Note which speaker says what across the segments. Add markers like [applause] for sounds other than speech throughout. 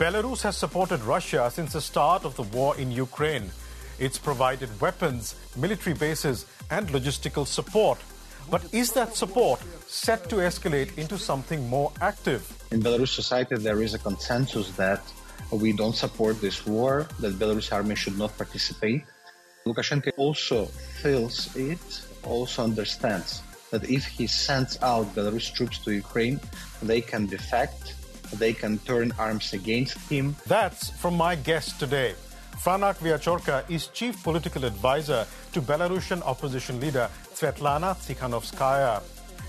Speaker 1: Belarus has supported Russia since the start of the war in Ukraine. It's provided weapons, military bases, and logistical support. But is that support set to escalate into something more active?
Speaker 2: In Belarus society, there is a consensus that we don't support this war, that Belarus army should not participate. Lukashenko also feels it, also understands that if he sends out Belarus troops to Ukraine, they can defect, they can turn arms against him.
Speaker 1: That's from my guest today. Franak Viachorka is chief political advisor to Belarusian opposition leader Svetlana Tsikhanovskaya.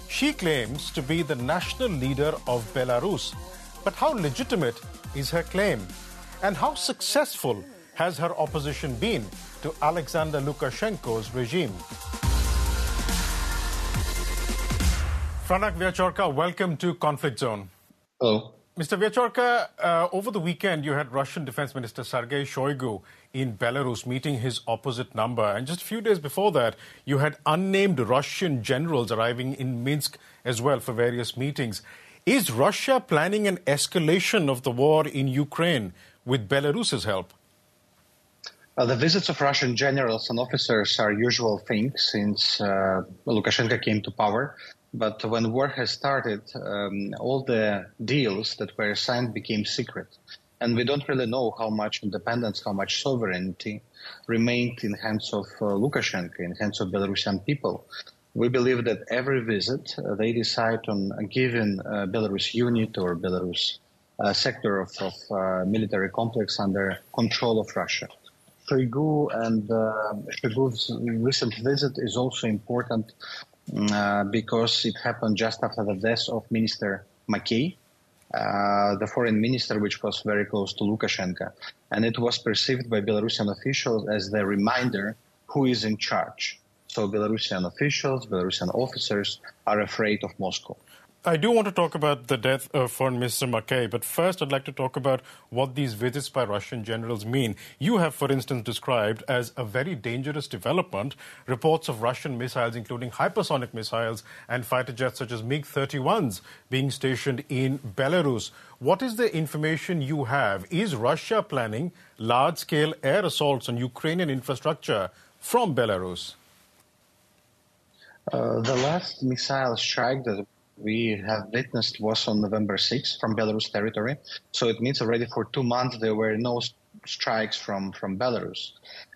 Speaker 1: She claims to be the national leader of Belarus. But how legitimate is her claim? And how successful has her opposition been to Alexander Lukashenko's regime? Franak Viachorka, welcome to Conflict Zone.
Speaker 2: Hello.
Speaker 1: Mr. Viachorka, uh, over the weekend you had Russian Defense Minister Sergei Shoigu in Belarus meeting his opposite number. And just a few days before that, you had unnamed Russian generals arriving in Minsk as well for various meetings. Is Russia planning an escalation of the war in Ukraine with Belarus's help?
Speaker 2: Uh, the visits of Russian generals and officers are usual thing since uh, Lukashenko came to power. But when war has started, um, all the deals that were signed became secret. And we don't really know how much independence, how much sovereignty remained in hands of uh, Lukashenko, in hands of Belarusian people. We believe that every visit uh, they decide on a given uh, Belarus unit or Belarus uh, sector of, of uh, military complex under control of Russia. Shoigu and uh, Shoigu's recent visit is also important uh, because it happened just after the death of Minister Makey, uh, the foreign minister, which was very close to Lukashenko. And it was perceived by Belarusian officials as the reminder who is in charge. So Belarusian officials, Belarusian officers are afraid of Moscow.
Speaker 1: I do want to talk about the death of Foreign Minister Makey, but first I'd like to talk about what these visits by Russian generals mean. You have, for instance, described as a very dangerous development reports of Russian missiles, including hypersonic missiles and fighter jets such as MiG 31s, being stationed in Belarus. What is the information you have? Is Russia planning large scale air assaults on Ukrainian infrastructure from Belarus?
Speaker 2: Uh, the last missile strike that we have witnessed was on November 6th from Belarus territory. So it means already for two months there were no strikes from, from Belarus.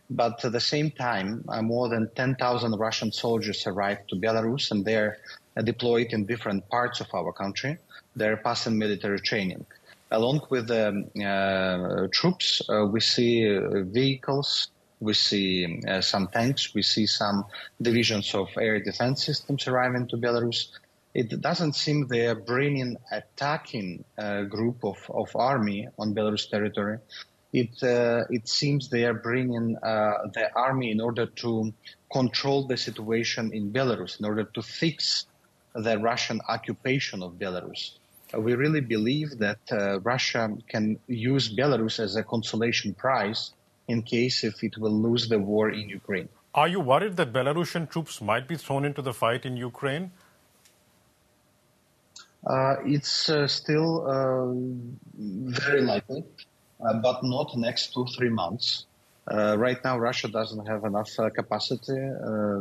Speaker 2: But at the same time, uh, more than 10,000 Russian soldiers arrived to Belarus and they're uh, deployed in different parts of our country. They're passing military training. Along with the um, uh, troops, uh, we see uh, vehicles, we see some tanks, we see some divisions of air defense systems arriving to Belarus, it doesn't seem they are bringing attacking uh, group of, of army on Belarus territory. It uh, it seems they are bringing uh, the army in order to control the situation in Belarus, in order to fix the Russian occupation of Belarus. We really believe that uh, Russia can use Belarus as a consolation prize in case if it will lose the war in Ukraine.
Speaker 1: Are you worried that Belarusian troops might be thrown into the fight in Ukraine?
Speaker 2: Uh, it's uh, still uh, very likely, but not next two, three months. right now, Russia doesn't have enough capacity,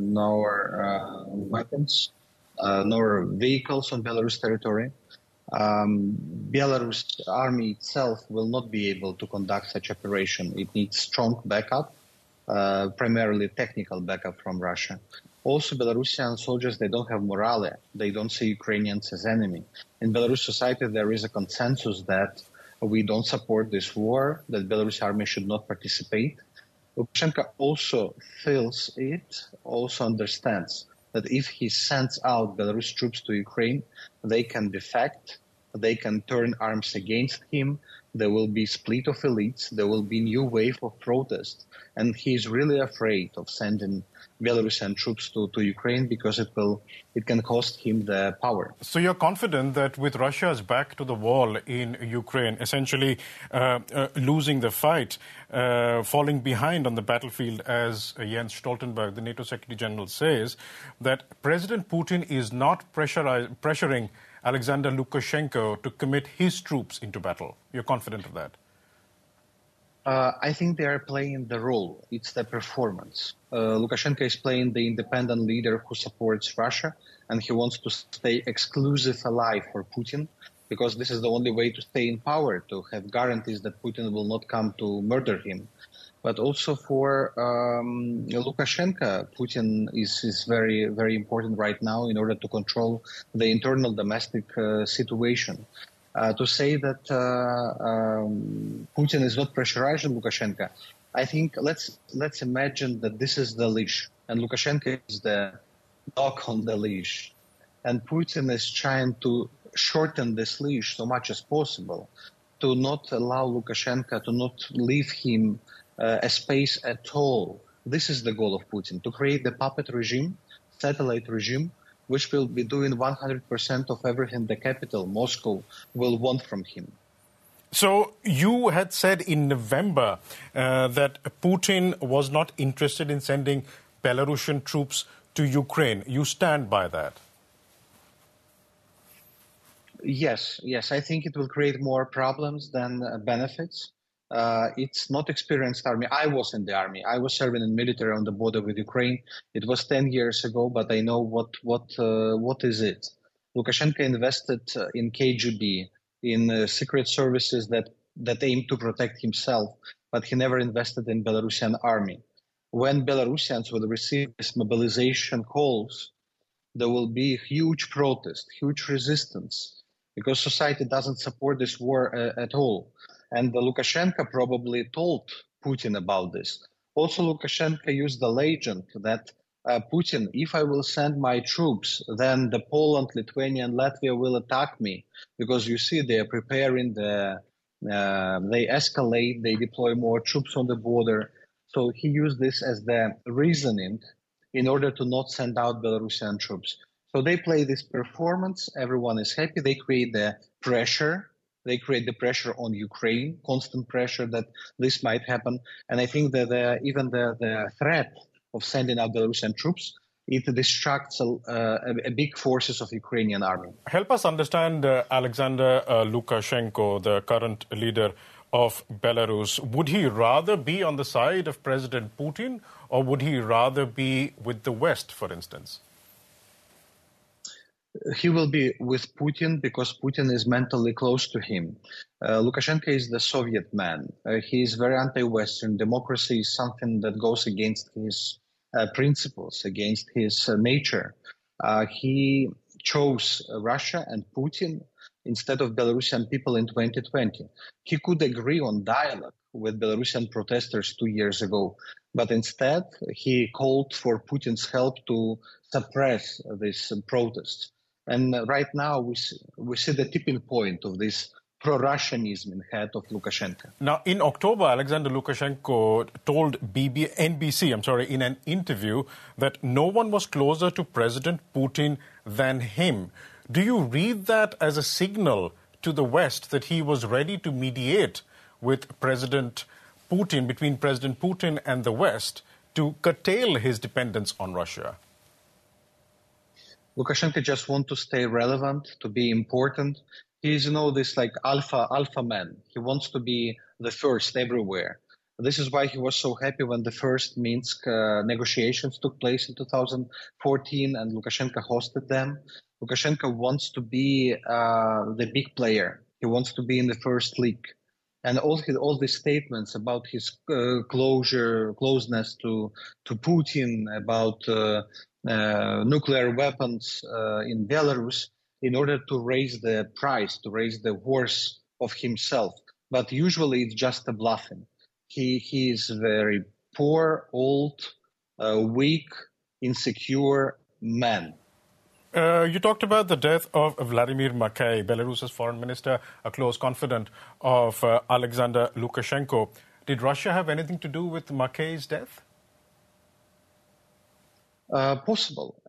Speaker 2: nor weapons, nor vehicles on Belarus territory. Um, Belarus army itself will not be able to conduct such operation. It needs strong backup, uh, primarily technical backup from Russia. Also, Belarusian soldiers, they don't have morale. They don't see Ukrainians as enemy. In Belarus society, there is a consensus that we don't support this war, that Belarus army should not participate. Lukashenko also feels it, also understands that if he sends out Belarus troops to Ukraine, they can defect, they can turn arms against him, there will be split of elites, there will be new wave of protest, and he is really afraid of sending Belarusian troops to, to Ukraine because it will it can cost him the power.
Speaker 1: So you're confident that with Russia's back to the wall in Ukraine, essentially uh, uh, losing the fight, uh, falling behind on the battlefield, as Jens Stoltenberg, the NATO Secretary General, says, that President Putin is not pressuring Alexander Lukashenko to commit his troops into battle. You're confident of that?
Speaker 2: Uh, I think they are playing the role. It's the performance. Uh, Lukashenko is playing the independent leader who supports Russia, and he wants to stay exclusive ally for Putin because this is the only way to stay in power, to have guarantees that Putin will not come to murder him. But also for um, Lukashenko, Putin is, is very, very important right now in order to control the internal domestic uh, situation. Uh, to say that uh, um, Putin is not pressurizing Lukashenko, I think let's let's imagine that this is the leash and Lukashenko is the dog on the leash, and Putin is trying to shorten this leash so much as possible to not allow Lukashenko to not leave him a space at all. This is the goal of Putin to create the puppet regime, satellite regime which will be doing 100% of everything the capital, Moscow, will want from him.
Speaker 1: So you had said in November uh, that Putin was not interested in sending Belarusian troops to Ukraine. You stand by that?
Speaker 2: Yes, yes. I think it will create more problems than uh, benefits. Uh, it's not experienced army. I was in the army. I was serving in military on the border with Ukraine. It was 10 years ago, but I know what what uh, what is it. Lukashenko invested uh, in KGB, in uh, secret services that that aim to protect himself, but he never invested in Belarusian army. When Belarusians will receive these mobilization calls, there will be huge protest, huge resistance, because society doesn't support this war uh, at all. And Lukashenko probably told Putin about this. Also, Lukashenko used the legend that uh, Putin, if I will send my troops, then the Poland, Lithuania, and Latvia will attack me because you see they are preparing the, uh, they escalate, they deploy more troops on the border. So he used this as the reasoning in order to not send out Belarusian troops. So they play this performance. Everyone is happy. They create the pressure they create the pressure on Ukraine, constant pressure that this might happen. And I think that the, even the, the threat of sending out Belarusian troops it distracts uh, a, a, big forces of Ukrainian army.
Speaker 1: Help us understand uh, Alexander uh, Lukashenko, the current leader of Belarus. Would he rather be on the side of President Putin, or would he rather be with the West, for instance?
Speaker 2: He will be with Putin because Putin is mentally close to him. Uh, Lukashenko is the Soviet man. Uh, he is very anti-Western. Democracy is something that goes against his uh, principles, against his uh, nature. Uh, he chose Russia and Putin instead of Belarusian people in 2020. He could agree on dialogue with Belarusian protesters two years ago, but instead he called for Putin's help to suppress these protests. And right now we see, we see the tipping point of this pro-Russianism in head of Lukashenko.
Speaker 1: Now, in October, Alexander Lukashenko told BB, NBC, I'm sorry, in an interview that no one was closer to President Putin than him. Do you read that as a signal to the West that he was ready to mediate with President Putin, between President Putin and the West, to curtail his dependence on Russia?
Speaker 2: Lukashenko just want to stay relevant, to be important. He's, you know, this like alpha alpha man. He wants to be the first everywhere. This is why he was so happy when the first Minsk uh, negotiations took place in 2014 and Lukashenko hosted them. Lukashenko wants to be uh, the big player. He wants to be in the first league. And all his, all these statements about his uh, closure, closeness to to Putin, about uh, nuclear weapons uh, in Belarus in order to raise the price, to raise the worth of himself. But usually it's just a bluffing. He, he is very poor, old, uh, weak, insecure man.
Speaker 1: Uh, you talked about the death of Vladimir Makei, Belarus's foreign minister, a close confidant of uh, Alexander Lukashenko. Did Russia have anything to do with Makei's death?
Speaker 2: Uh, possible.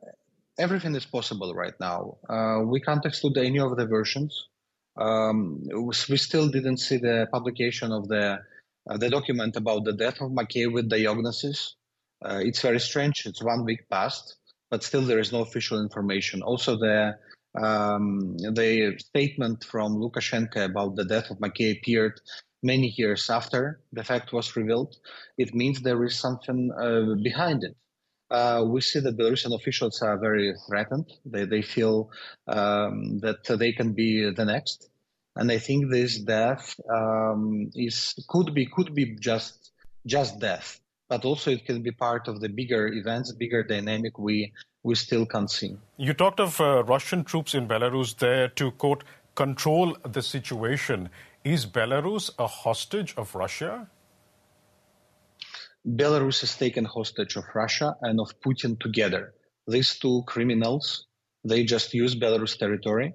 Speaker 2: Everything is possible right now. Uh, we can't exclude any of the versions. Um, we still didn't see the publication of the uh, the document about the death of Makei with diagnosis. It's very strange. It's one week past, but still there is no official information. Also, the um, the statement from Lukashenko about the death of Makei appeared many years after the fact was revealed, it means there is something uh, behind it. Uh, we see that Belarusian officials are very threatened. They, they feel um, that they can be the next. And I think this death um, is could be could be just just death, but also it can be part of the bigger events, bigger dynamic we we still can't see.
Speaker 1: You talked of uh, Russian troops in Belarus there to quote control the situation. Is Belarus a hostage of Russia?
Speaker 2: Belarus is taken hostage of Russia and of Putin together. These two criminals, they just use Belarus territory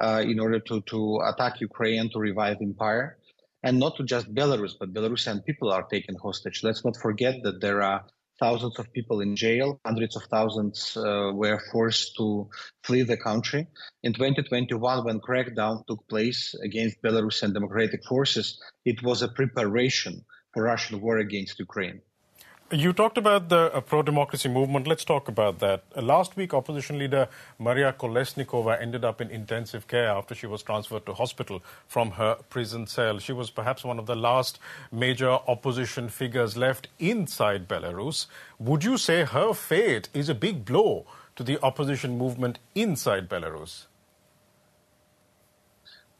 Speaker 2: uh, in order to, to attack Ukraine to revive empire. And not to just Belarus, but Belarusian people are taken hostage. Let's not forget that there are thousands of people in jail, hundreds of thousands uh, were forced to flee the country. In 2021, when crackdown took place against Belarusian democratic forces, it was a preparation Russian war against Ukraine.
Speaker 1: You talked about the uh, pro democracy movement. Let's talk about that. Uh, last week, opposition leader Maria Kolesnikova ended up in intensive care after she was transferred to hospital from her prison cell. She was perhaps one of the last major opposition figures left inside Belarus. Would you say her fate is a big blow to the opposition movement inside Belarus?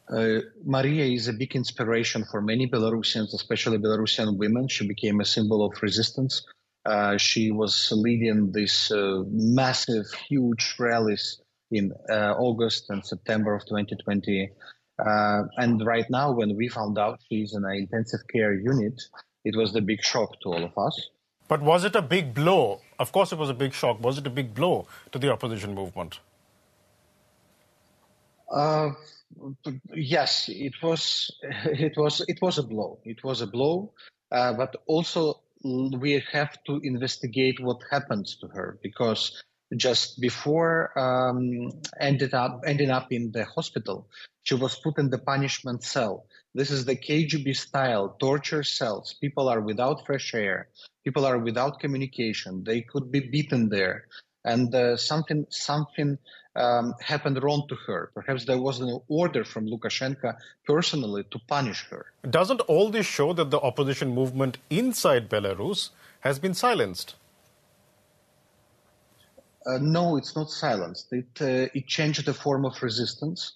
Speaker 2: Uh, Maria is a big inspiration for many Belarusians, especially Belarusian women. She became a symbol of resistance. Uh, she was leading these uh, massive, huge rallies in uh, August and September of 2020. Uh, and right now, when we found out she's in an intensive care unit, it was the big shock to all of us.
Speaker 1: But was it a big blow? Of course, it was a big shock. Was it a big blow to the opposition movement?
Speaker 2: Yes, it was. [laughs] It was. It was a blow. It was a blow. Uh, but also, we have to investigate what happened to her because just before um, ended up ending up in the hospital, she was put in the punishment cell. This is the KGB style torture cells. People are without fresh air. People are without communication. They could be beaten there, and uh, something something um, happened wrong to her. Perhaps there was an order from Lukashenko personally to punish her.
Speaker 1: Doesn't all this show that the opposition movement inside Belarus has been silenced?
Speaker 2: Uh, no, it's not silenced. It, uh, it changed the form of resistance.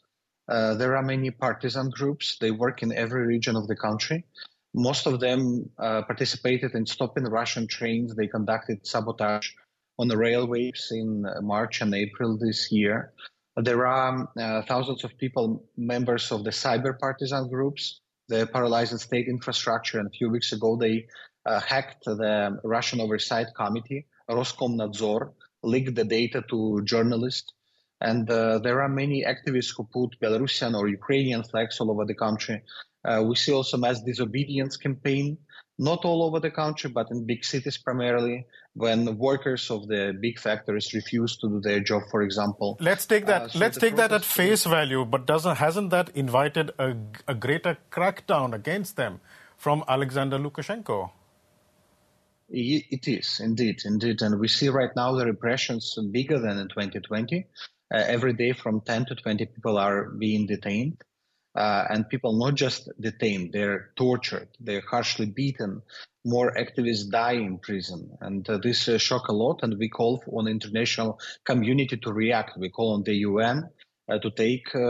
Speaker 2: Uh, there are many partisan groups. They work in every region of the country. Most of them uh, participated in stopping Russian trains. They conducted sabotage on the railways in uh, March and April this year. There are uh, thousands of people, members of the cyber partisan groups, the paralyzed state infrastructure. And a few weeks ago, they uh, hacked the Russian Oversight Committee, Roskomnadzor, leaked the data to journalists. And uh, there are many activists who put Belarusian or Ukrainian flags all over the country. Uh, we see also mass disobedience campaign not all over the country, but in big cities primarily, when workers of the big factories refuse to do their job, for example.
Speaker 1: Let's take that. Uh, so let's take that at face value. But doesn't hasn't that invited a, a greater crackdown against them from Alexander Lukashenko?
Speaker 2: It is indeed, indeed, and we see right now the repressions bigger than in 2020. Uh, every day, from 10 to 20 people are being detained uh, and people not just detained, they're tortured, they're harshly beaten. More activists die in prison, and uh, this uh, shock a lot. And we call on international community to react. We call on the UN uh, to take uh,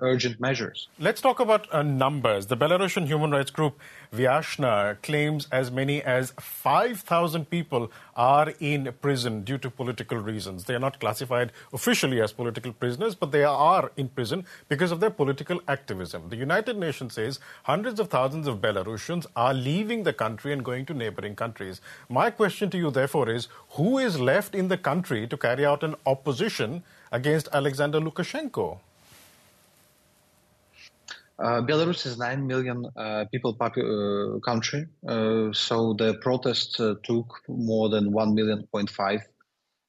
Speaker 2: urgent measures.
Speaker 1: Let's talk about uh, numbers. The Belarusian human rights group Viasna claims as many as 5,000 people are in prison due to political reasons. They are not classified officially as political prisoners, but they are in prison because of their political activism. The United Nations says hundreds of thousands of Belarusians are leaving the country and going to neighboring countries. My question to you, therefore, is who is left in the country to carry out an opposition? Against Alexander Lukashenko?
Speaker 2: Uh, Belarus is nine million uh, people popu- uh, country, uh, so the protest uh, took more than one million point five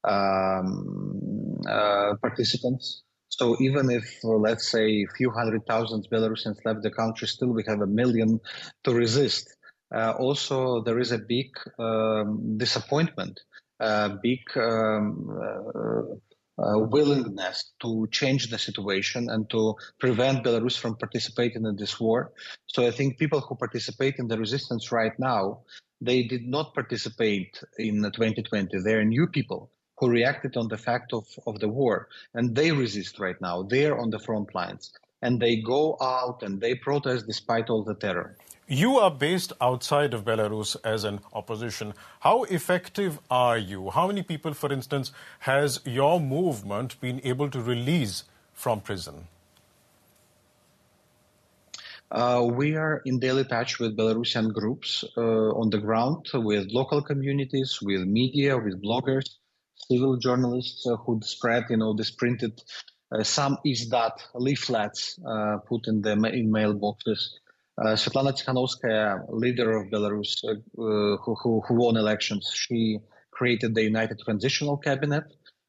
Speaker 2: um, uh, participants. So even if, let's say, a few hundred thousand Belarusians left the country, still we have a million to resist. also, there is a big um, disappointment, a big um, uh, willingness to change the situation and to prevent Belarus from participating in this war. So I think people who participate in the resistance right now, they did not participate in 2020. They're new people who reacted on the fact of, of the war and they resist right now. They're on the front lines and they go out and they protest despite all the terror.
Speaker 1: You are based outside of Belarus as an opposition. How effective are you? How many people, for instance, has your movement been able to release from prison?
Speaker 2: Uh, we are in daily touch with Belarusian groups uh, on the ground, with local communities, with media, with bloggers, civil journalists uh, who spread, you know, this printed uh, some is that leaflets uh, put in the in mailboxes Svetlana Tikhanovskaya, leader of Belarus, uh, who, who, who, won elections, she created the United Transitional Cabinet,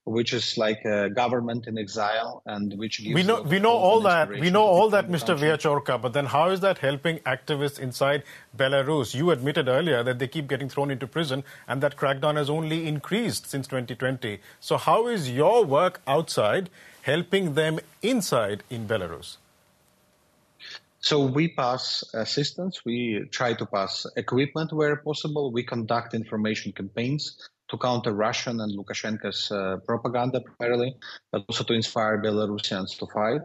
Speaker 2: which is like a government in exile, and which
Speaker 1: we know we know all that we know all that, Mr. Viachorka. But then, how is that helping activists inside Belarus? You admitted earlier that they keep getting thrown into prison, and that crackdown has only increased since 2020. So, how is your work outside helping them inside in Belarus?
Speaker 2: So we pass assistance. We try to pass equipment where possible. We conduct information campaigns to counter Russian and Lukashenko's uh, propaganda primarily, but also to inspire Belarusians to fight.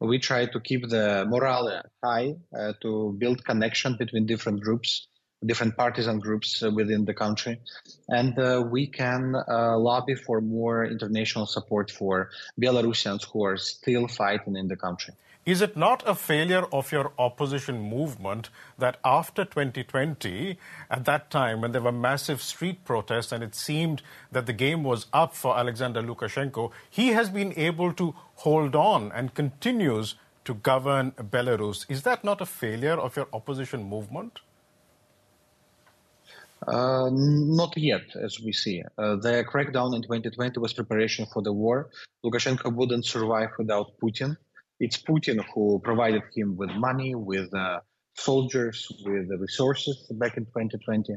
Speaker 2: We try to keep the morale high, uh, to build connection between different groups, different partisan groups uh, within the country. And uh, we can uh, lobby for more international support for Belarusians who are still fighting in the country.
Speaker 1: Is it not a failure of your opposition movement that after 2020, at that time when there were massive street protests and it seemed that the game was up for Alexander Lukashenko, he has been able to hold on and continues to govern Belarus? Is that not a failure of your opposition movement?
Speaker 2: Uh, not yet, as we see. Uh, the crackdown in 2020 was preparation for the war. Lukashenko wouldn't survive without Putin. It's Putin who provided him with money, with uh, soldiers, with resources back in 2020.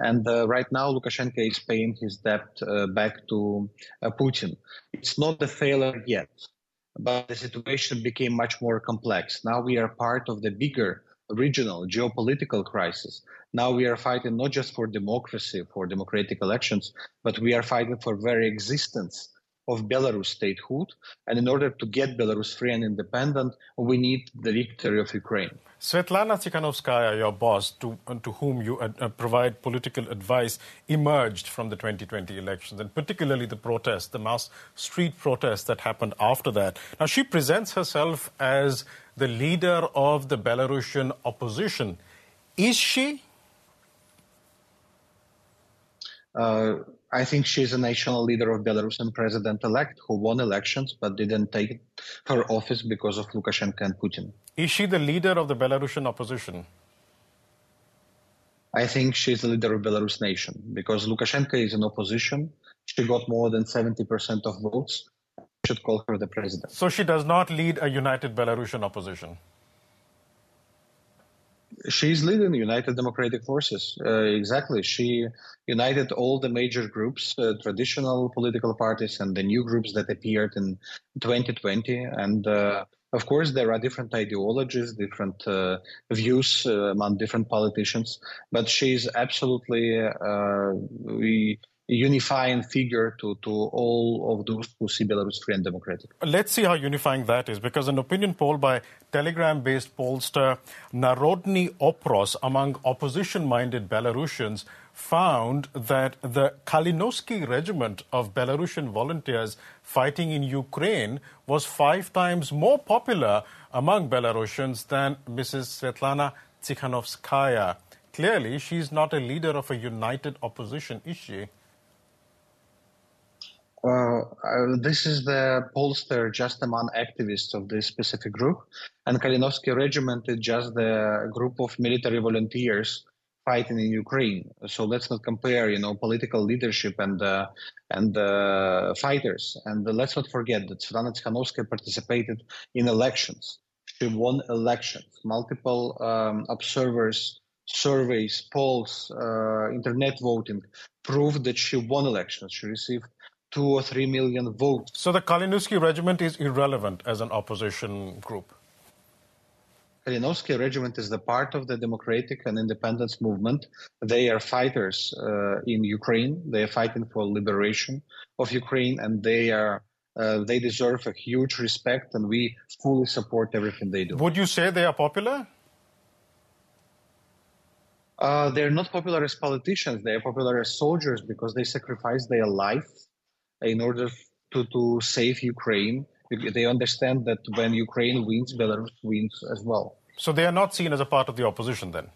Speaker 2: And uh, right now, Lukashenko is paying his debt uh, back to uh, Putin. It's not a failure yet, but the situation became much more complex. Now we are part of the bigger regional geopolitical crisis. Now we are fighting not just for democracy, for democratic elections, but we are fighting for very existence of Belarus statehood. And in order to get Belarus free and independent, we need the victory of Ukraine.
Speaker 1: Svetlana Tikhanovskaya, your boss, to, to whom you uh, provide political advice, emerged from the 2020 elections, and particularly the protests, the mass street protests that happened after that. Now, she presents herself as the leader of the Belarusian opposition. Is she?
Speaker 2: Uh, Uh, I think she's a national leader of Belarusian president-elect who won elections but didn't take her office because of Lukashenko and Putin.
Speaker 1: Is she the leader of the Belarusian opposition?
Speaker 2: I think she's the leader of Belarus nation because Lukashenko is in opposition. She got more than 70% of votes. I should call her the president.
Speaker 1: So she does not lead a united Belarusian opposition?
Speaker 2: She's leading the United Democratic Forces. Uh, exactly. She united all the major groups, uh, traditional political parties, and the new groups that appeared in 2020. And uh, of course, there are different ideologies, different uh, views uh, among different politicians. But she's absolutely uh, we unifying figure to, to all of those who see Belarus free and democratic.
Speaker 1: Let's see how unifying that is, because an opinion poll by Telegram-based pollster Narodny Opros among opposition-minded Belarusians found that the Kalinowski regiment of Belarusian volunteers fighting in Ukraine was five times more popular among Belarusians than Mrs. Svetlana Tikhanovskaya. Clearly, she's not a leader of a united opposition, is she?
Speaker 2: Uh, this is the pollster just among activists of this specific group, and Kalinovsky Regiment is just the group of military volunteers fighting in Ukraine. So let's not compare, you know, political leadership and uh, and uh, fighters. And let's not forget that Svetlana Tikhanovskaya participated in elections. She won elections. Multiple um, observers, surveys, polls, uh, internet voting proved that she won elections. She received two or three million votes.
Speaker 1: So the Kalinowski regiment is irrelevant as an opposition group.
Speaker 2: Kalinowski regiment is the part of the democratic and independence movement. They are fighters uh, in Ukraine. They are fighting for liberation of Ukraine, and they are uh, they deserve a huge respect, and we fully support everything they do.
Speaker 1: Would you say they are popular?
Speaker 2: Uh, they're not popular as politicians. They are popular as soldiers because they sacrifice their life in order to, to save Ukraine. They understand that when Ukraine wins, Belarus wins as well.
Speaker 1: So they are not seen as a part of the opposition then?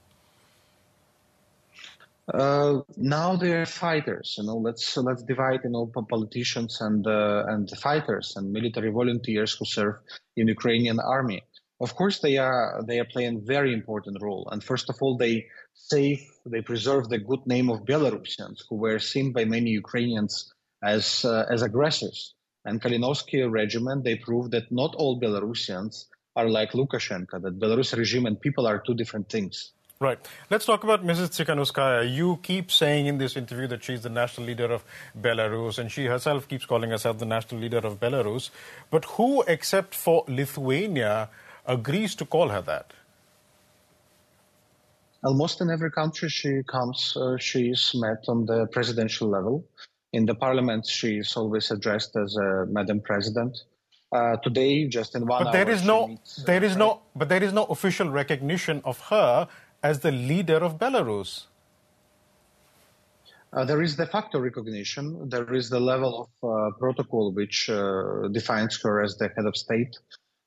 Speaker 2: Uh, now they're fighters. You know, let's let's divide you know politicians and uh, and fighters and military volunteers who serve in Ukrainian army. Of course, they are they are playing very important role. And first of all, they save, they preserve the good name of Belarusians who were seen by many Ukrainians as uh, as aggressors. And Kalinowski regiment, they proved that not all Belarusians are like Lukashenko, that Belarus regime and people are two different things.
Speaker 1: Right. Let's talk about Mrs. Tsikhanouskaya. You keep saying in this interview that she's the national leader of Belarus, and she herself keeps calling herself the national leader of Belarus. But who, except for Lithuania, agrees to call her that?
Speaker 2: Almost in every country she comes, uh, she is met on the presidential level. In the parliament, she is always addressed as a Madam President. Uh, today, just in one
Speaker 1: but there is no, meets, there is no, but there is no official recognition of her as the leader of Belarus.
Speaker 2: Uh, there is de facto recognition. There is the level of uh, protocol which uh, defines her as the head of state.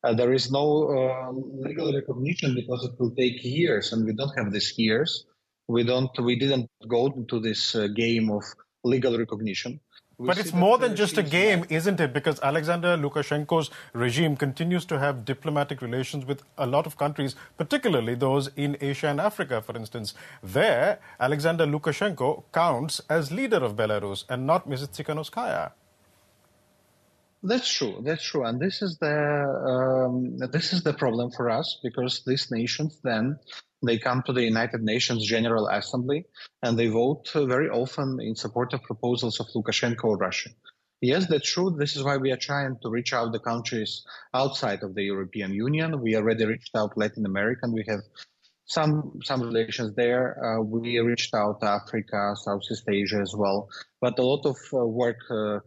Speaker 2: Uh, there is no uh, legal recognition because it will take years, and we don't have these years. We don't. We didn't go into this uh, game of legal recognition.
Speaker 1: We but it's more than just a game, isn't it? Because Alexander Lukashenko's regime continues to have diplomatic relations with a lot of countries, particularly those in Asia and Africa, for instance. There, Alexander Lukashenko counts as leader of Belarus and not Mrs. Tsikhanouskaya.
Speaker 2: That's true. That's true, and this is the um, this is the problem for us because these nations then they come to the United Nations General Assembly and they vote very often in support of proposals of Lukashenko or Russia. Yes, that's true. This is why we are trying to reach out the countries outside of the European Union. We already reached out Latin America and we have some some relations there. Uh, we reached out to Africa, Southeast Asia as well, but a lot of uh, work uh,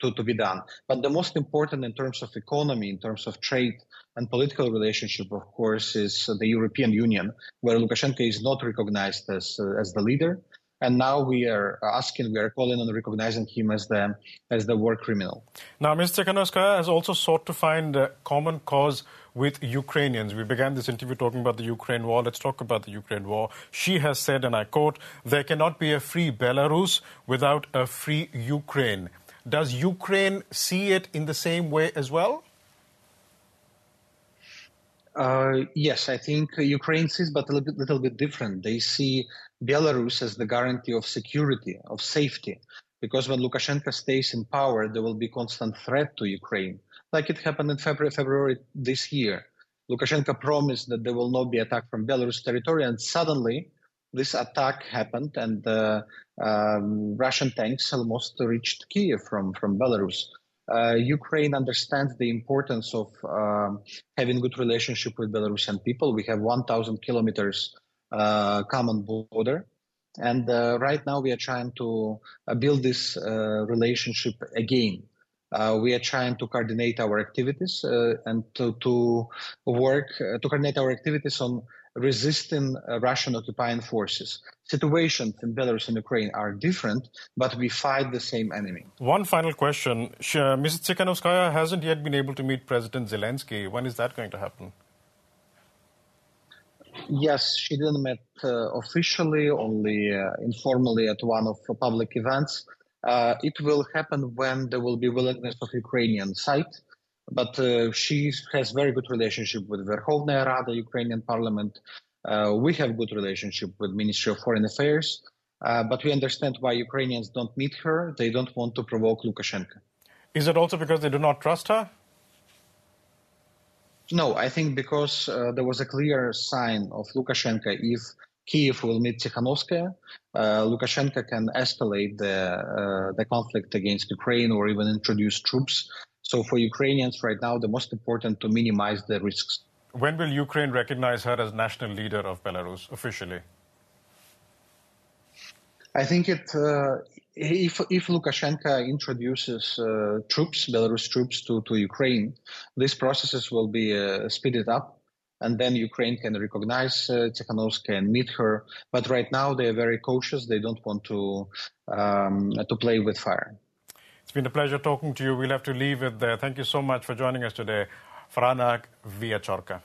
Speaker 2: to, to be done. But the most important in terms of economy, in terms of trade and political relationship, of course, is the European Union, where Lukashenko is not recognized as uh, as the leader. And now we are asking, we are calling on recognizing him as the as the war criminal.
Speaker 1: Now, Mr. Tsikhanouskaya has also sought to find a common cause with Ukrainians. We began this interview talking about the Ukraine war. Let's talk about the Ukraine war. She has said, and I quote, there cannot be a free Belarus without a free Ukraine. Does Ukraine see it in the same way as well?
Speaker 2: Uh, yes, I think Ukraine sees, but a little bit, little bit different. They see Belarus as the guarantee of security, of safety, because when Lukashenko stays in power, there will be constant threat to Ukraine like it happened in February, February this year. Lukashenko promised that there will not be attack from Belarus territory, and suddenly this attack happened, and uh, um, Russian tanks almost reached Kiev from from Belarus. Uh, Ukraine understands the importance of um, having good relationship with Belarusian people. We have 1,000 kilometers uh, common border, and uh, right now we are trying to build this relationship again. Uh, we are trying to coordinate our activities uh, and to, to work uh, to coordinate our activities on resisting uh, Russian occupying forces. Situations in Belarus and Ukraine are different, but we fight the same enemy.
Speaker 1: One final question. Mrs. Tsikhanouskaya hasn't yet been able to meet President Zelensky. When is that going to happen?
Speaker 2: Yes, she didn't meet uh, officially, only uh, informally at one of the public events. Uh, it will happen when there will be willingness of Ukrainian side. But uh, she has very good relationship with Verkhovna Rada, Ukrainian parliament. Uh, we have good relationship with Ministry of Foreign Affairs. Uh, but we understand why Ukrainians don't meet her. They don't want to provoke Lukashenko.
Speaker 1: Is it also because they do not trust her?
Speaker 2: No, I think because uh, there was a clear sign of Lukashenko if Kiev will meet Tikhanovskaya. Uh, Lukashenko can escalate the uh, the conflict against Ukraine or even introduce troops. So for Ukrainians right now, the most important to minimize the risks.
Speaker 1: When will Ukraine recognize her as national leader of Belarus officially?
Speaker 2: I think it uh, if if Lukashenko introduces uh, troops, Belarus troops to to Ukraine, these processes will be uh, speeded up, and then Ukraine can recognize uh, Tikhanovskaya and meet her. But right now they are very cautious; they don't want to um, to play with fire.
Speaker 1: It's been a pleasure talking to you. We'll have to leave it there. Thank you so much for joining us today, Franak Viachorka.